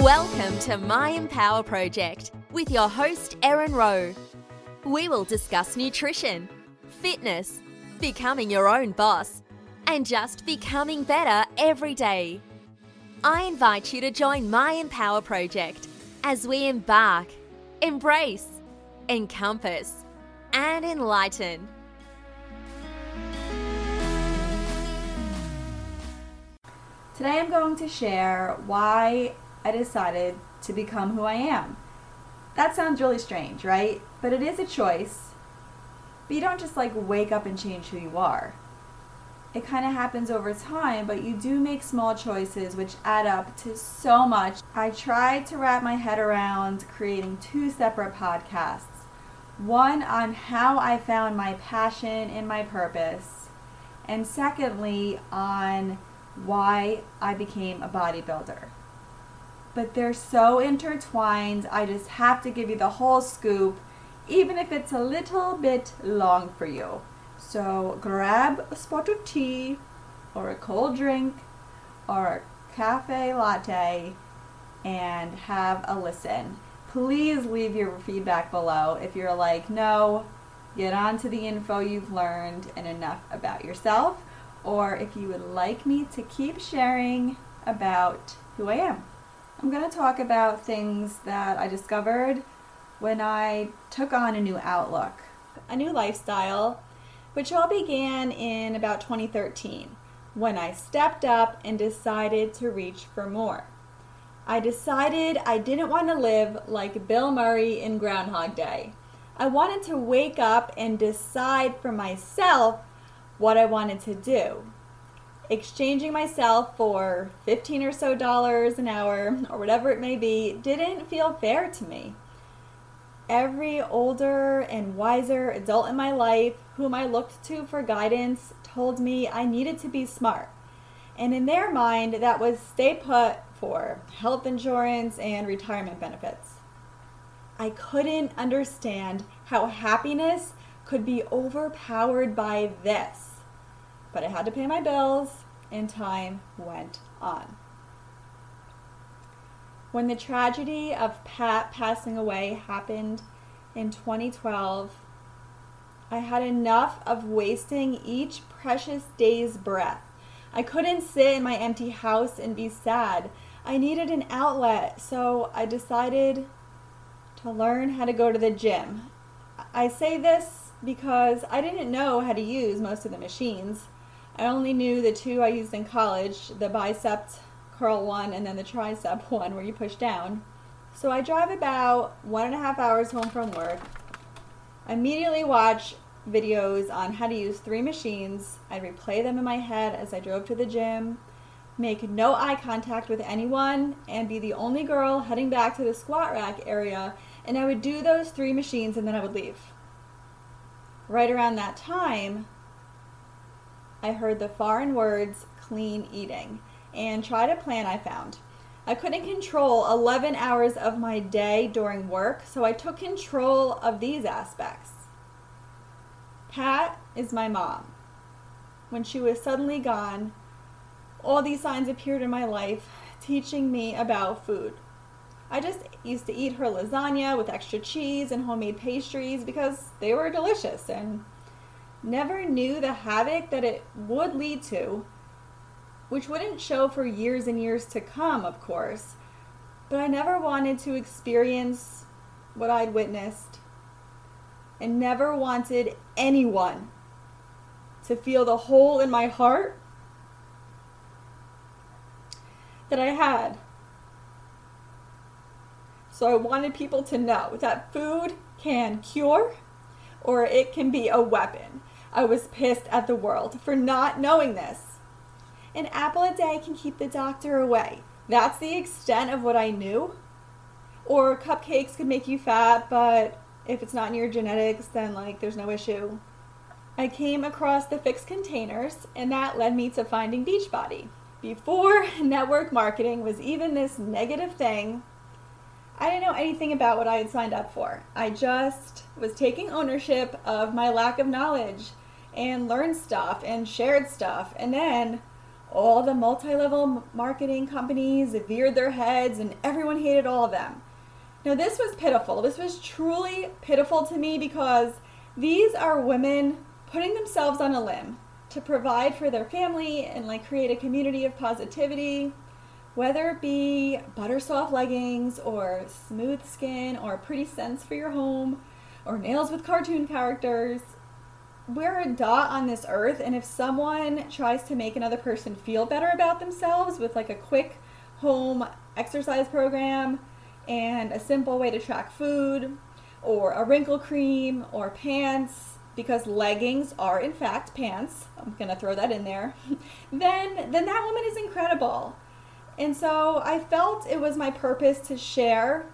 Welcome to My Empower Project with your host, Erin Rowe. We will discuss nutrition, fitness, becoming your own boss, and just becoming better every day. I invite you to join My Empower Project as we embark, embrace, encompass, and enlighten. Today I'm going to share why I decided to become who I am. That sounds really strange, right? But it is a choice. But you don't just like wake up and change who you are. It kind of happens over time, but you do make small choices which add up to so much. I tried to wrap my head around creating two separate podcasts one on how I found my passion and my purpose, and secondly, on why I became a bodybuilder. But they're so intertwined, I just have to give you the whole scoop, even if it's a little bit long for you. So grab a spot of tea, or a cold drink, or a cafe latte, and have a listen. Please leave your feedback below if you're like, no, get on to the info you've learned and enough about yourself or if you would like me to keep sharing about who I am. I'm going to talk about things that I discovered when I took on a new outlook, a new lifestyle, which all began in about 2013 when I stepped up and decided to reach for more. I decided I didn't want to live like Bill Murray in Groundhog Day. I wanted to wake up and decide for myself what I wanted to do. Exchanging myself for 15 or so dollars an hour or whatever it may be didn't feel fair to me. Every older and wiser adult in my life whom I looked to for guidance told me I needed to be smart. And in their mind, that was stay put for health insurance and retirement benefits. I couldn't understand how happiness could be overpowered by this but I had to pay my bills, and time went on. When the tragedy of Pat passing away happened in 2012, I had enough of wasting each precious day's breath. I couldn't sit in my empty house and be sad. I needed an outlet, so I decided to learn how to go to the gym. I say this because I didn't know how to use most of the machines. I only knew the two I used in college the bicep curl one and then the tricep one where you push down. So I drive about one and a half hours home from work. I immediately watch videos on how to use three machines. I replay them in my head as I drove to the gym, make no eye contact with anyone, and be the only girl heading back to the squat rack area. And I would do those three machines and then I would leave. Right around that time, I heard the foreign words clean eating and tried a plan I found. I couldn't control 11 hours of my day during work, so I took control of these aspects. Pat is my mom. When she was suddenly gone, all these signs appeared in my life teaching me about food. I just used to eat her lasagna with extra cheese and homemade pastries because they were delicious and never knew the havoc that it would lead to, which wouldn't show for years and years to come, of course. But I never wanted to experience what I'd witnessed and never wanted anyone to feel the hole in my heart that I had. So I wanted people to know that food can cure or it can be a weapon. I was pissed at the world for not knowing this. An apple a day can keep the doctor away. That's the extent of what I knew. Or cupcakes could make you fat, but if it's not in your genetics, then like there's no issue. I came across the fixed containers, and that led me to finding Beachbody. Before network marketing was even this negative thing, I didn't know anything about what I had signed up for. I just was taking ownership of my lack of knowledge and learned stuff and shared stuff. And then all the multi level marketing companies veered their heads and everyone hated all of them. Now, this was pitiful. This was truly pitiful to me because these are women putting themselves on a limb to provide for their family and like create a community of positivity, whether it be butter soft leggings or smooth skin or pretty scents for your home or nails with cartoon characters we're a dot on this earth and if someone tries to make another person feel better about themselves with like a quick home exercise program and a simple way to track food or a wrinkle cream or pants because leggings are in fact pants i'm going to throw that in there then then that woman is incredible. And so i felt it was my purpose to share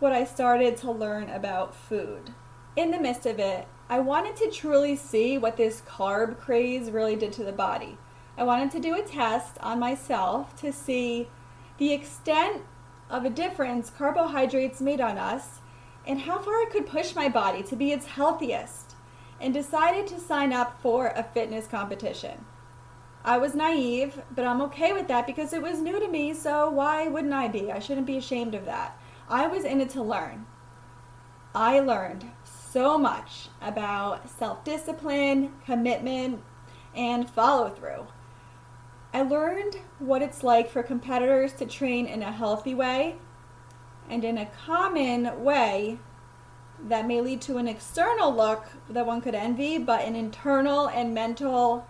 what i started to learn about food in the midst of it I wanted to truly see what this carb craze really did to the body. I wanted to do a test on myself to see the extent of a difference carbohydrates made on us and how far I could push my body to be its healthiest, and decided to sign up for a fitness competition. I was naive, but I'm okay with that because it was new to me, so why wouldn't I be? I shouldn't be ashamed of that. I was in it to learn. I learned so much about self discipline, commitment, and follow through. I learned what it's like for competitors to train in a healthy way and in a common way that may lead to an external look that one could envy, but an internal and mental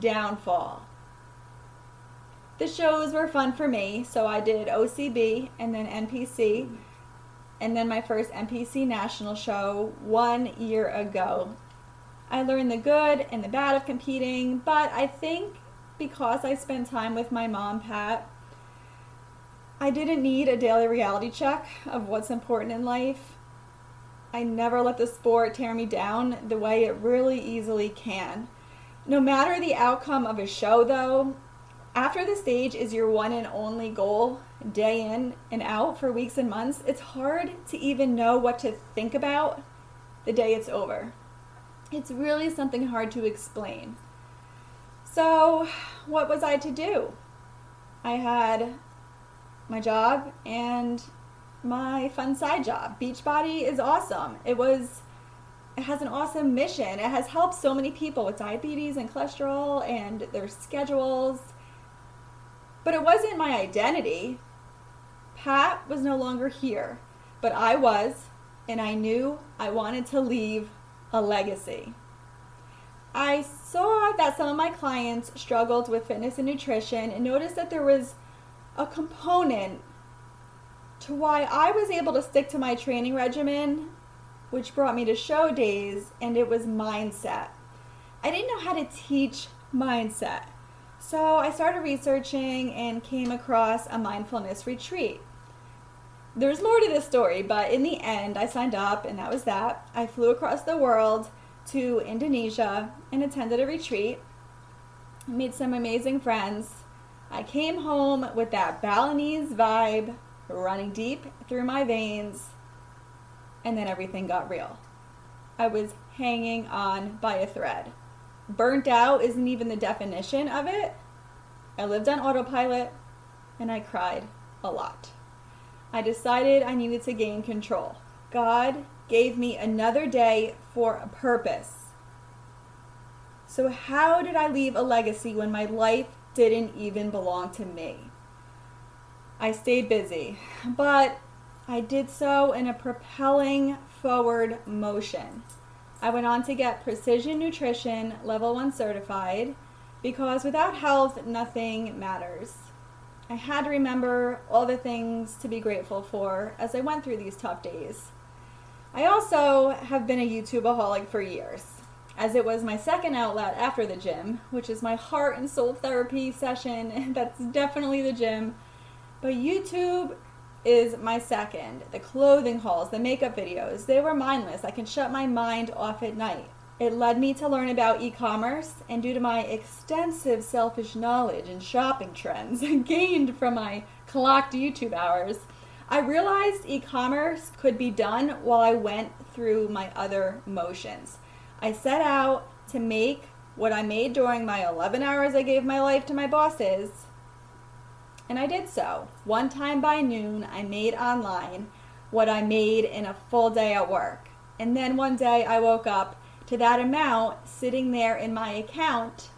downfall. The shows were fun for me, so I did OCB and then NPC and then my first NPC national show one year ago. I learned the good and the bad of competing, but I think because I spent time with my mom, Pat, I didn't need a daily reality check of what's important in life. I never let the sport tear me down the way it really easily can. No matter the outcome of a show, though, after the stage is your one and only goal, day in and out for weeks and months, it's hard to even know what to think about the day it's over. It's really something hard to explain. So, what was I to do? I had my job and my fun side job. Beachbody is awesome. It was it has an awesome mission. It has helped so many people with diabetes and cholesterol and their schedules. But it wasn't my identity. Pat was no longer here, but I was, and I knew I wanted to leave a legacy. I saw that some of my clients struggled with fitness and nutrition and noticed that there was a component to why I was able to stick to my training regimen, which brought me to show days, and it was mindset. I didn't know how to teach mindset. So I started researching and came across a mindfulness retreat there's more to this story, but in the end, I signed up, and that was that. I flew across the world to Indonesia and attended a retreat, made some amazing friends. I came home with that Balinese vibe running deep through my veins, and then everything got real. I was hanging on by a thread. Burnt out isn't even the definition of it. I lived on autopilot, and I cried a lot. I decided I needed to gain control. God gave me another day for a purpose. So, how did I leave a legacy when my life didn't even belong to me? I stayed busy, but I did so in a propelling forward motion. I went on to get Precision Nutrition Level 1 certified because without health, nothing matters. I had to remember all the things to be grateful for as I went through these tough days. I also have been a YouTubeaholic for years, as it was my second outlet after the gym, which is my heart and soul therapy session. That's definitely the gym. But YouTube is my second. The clothing hauls, the makeup videos, they were mindless. I can shut my mind off at night. It led me to learn about e commerce, and due to my extensive selfish knowledge and shopping trends gained from my clocked YouTube hours, I realized e commerce could be done while I went through my other motions. I set out to make what I made during my 11 hours I gave my life to my bosses. And I did so. One time by noon, I made online what I made in a full day at work. And then one day I woke up to that amount sitting there in my account,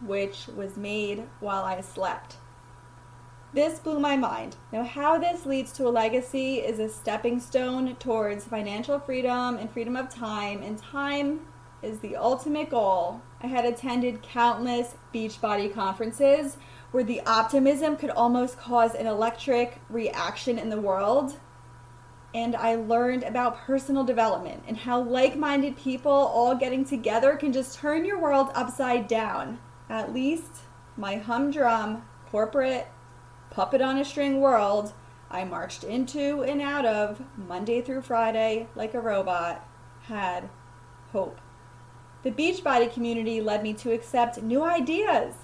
which was made while I slept. This blew my mind. Now, how this leads to a legacy is a stepping stone towards financial freedom and freedom of time, and time is the ultimate goal. I had attended countless Beachbody conferences where the optimism could almost cause an electric reaction in the world. And I learned about personal development and how like minded people all getting together can just turn your world upside down. At least my humdrum corporate puppet on a string world I marched into and out of Monday through Friday like a robot had hope. The Beachbody community led me to accept new ideas,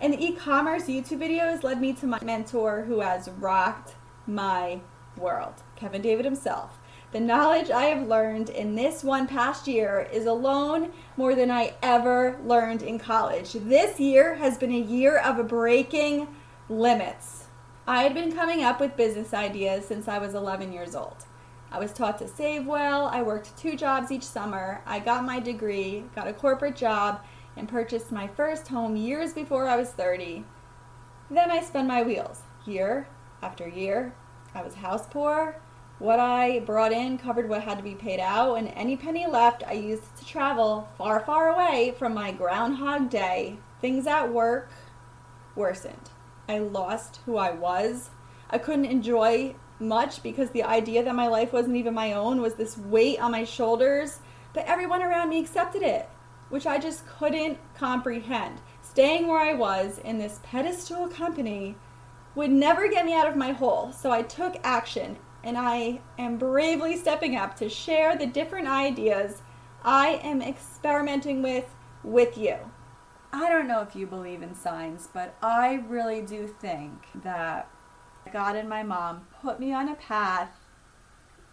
and the e commerce YouTube videos led me to my mentor who has rocked my world, Kevin David himself. The knowledge I have learned in this one past year is alone more than I ever learned in college. This year has been a year of breaking limits. I had been coming up with business ideas since I was 11 years old. I was taught to save well. I worked two jobs each summer. I got my degree, got a corporate job, and purchased my first home years before I was 30. Then I spun my wheels, year after year. I was house poor. What I brought in covered what had to be paid out, and any penny left I used to travel far, far away from my Groundhog Day. Things at work worsened. I lost who I was. I couldn't enjoy much because the idea that my life wasn't even my own was this weight on my shoulders, but everyone around me accepted it, which I just couldn't comprehend. Staying where I was in this pedestal company would never get me out of my hole, so I took action and I am bravely stepping up to share the different ideas I am experimenting with with you. I don't know if you believe in signs, but I really do think that God and my mom put me on a path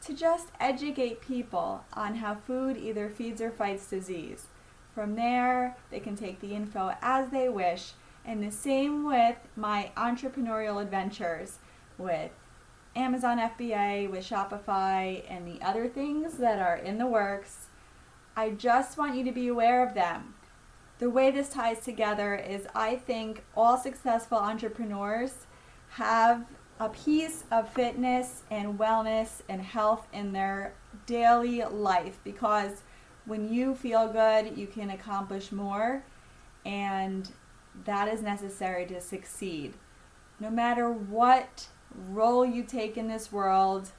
to just educate people on how food either feeds or fights disease. From there, they can take the info as they wish, and the same with my entrepreneurial adventures with Amazon FBA, with Shopify, and the other things that are in the works. I just want you to be aware of them. The way this ties together is I think all successful entrepreneurs have a piece of fitness and wellness and health in their daily life because when you feel good, you can accomplish more, and that is necessary to succeed. No matter what role you take in this world,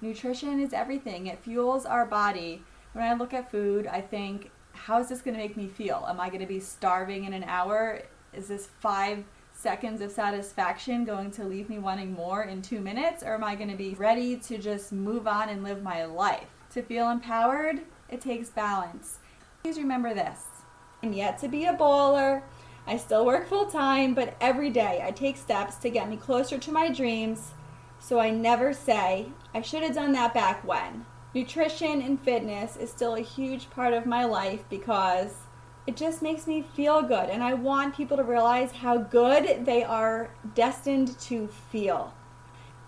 nutrition is everything. It fuels our body. When I look at food, I think, how is this going to make me feel? Am I going to be starving in an hour? Is this five seconds of satisfaction going to leave me wanting more in two minutes? Or am I going to be ready to just move on and live my life? To feel empowered, it takes balance. Please remember this I'm yet to be a bowler. I still work full time, but every day I take steps to get me closer to my dreams so I never say, I should have done that back when. Nutrition and fitness is still a huge part of my life because it just makes me feel good. And I want people to realize how good they are destined to feel.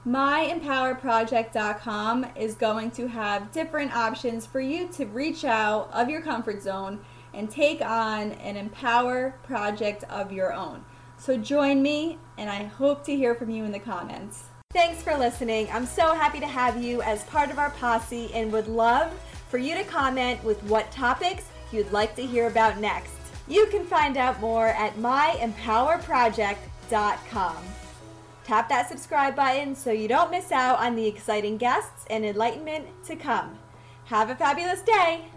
MyEmpowerProject.com is going to have different options for you to reach out of your comfort zone and take on an empower project of your own. So join me, and I hope to hear from you in the comments. Thanks for listening. I'm so happy to have you as part of our posse and would love for you to comment with what topics you'd like to hear about next. You can find out more at myempowerproject.com. Tap that subscribe button so you don't miss out on the exciting guests and enlightenment to come. Have a fabulous day!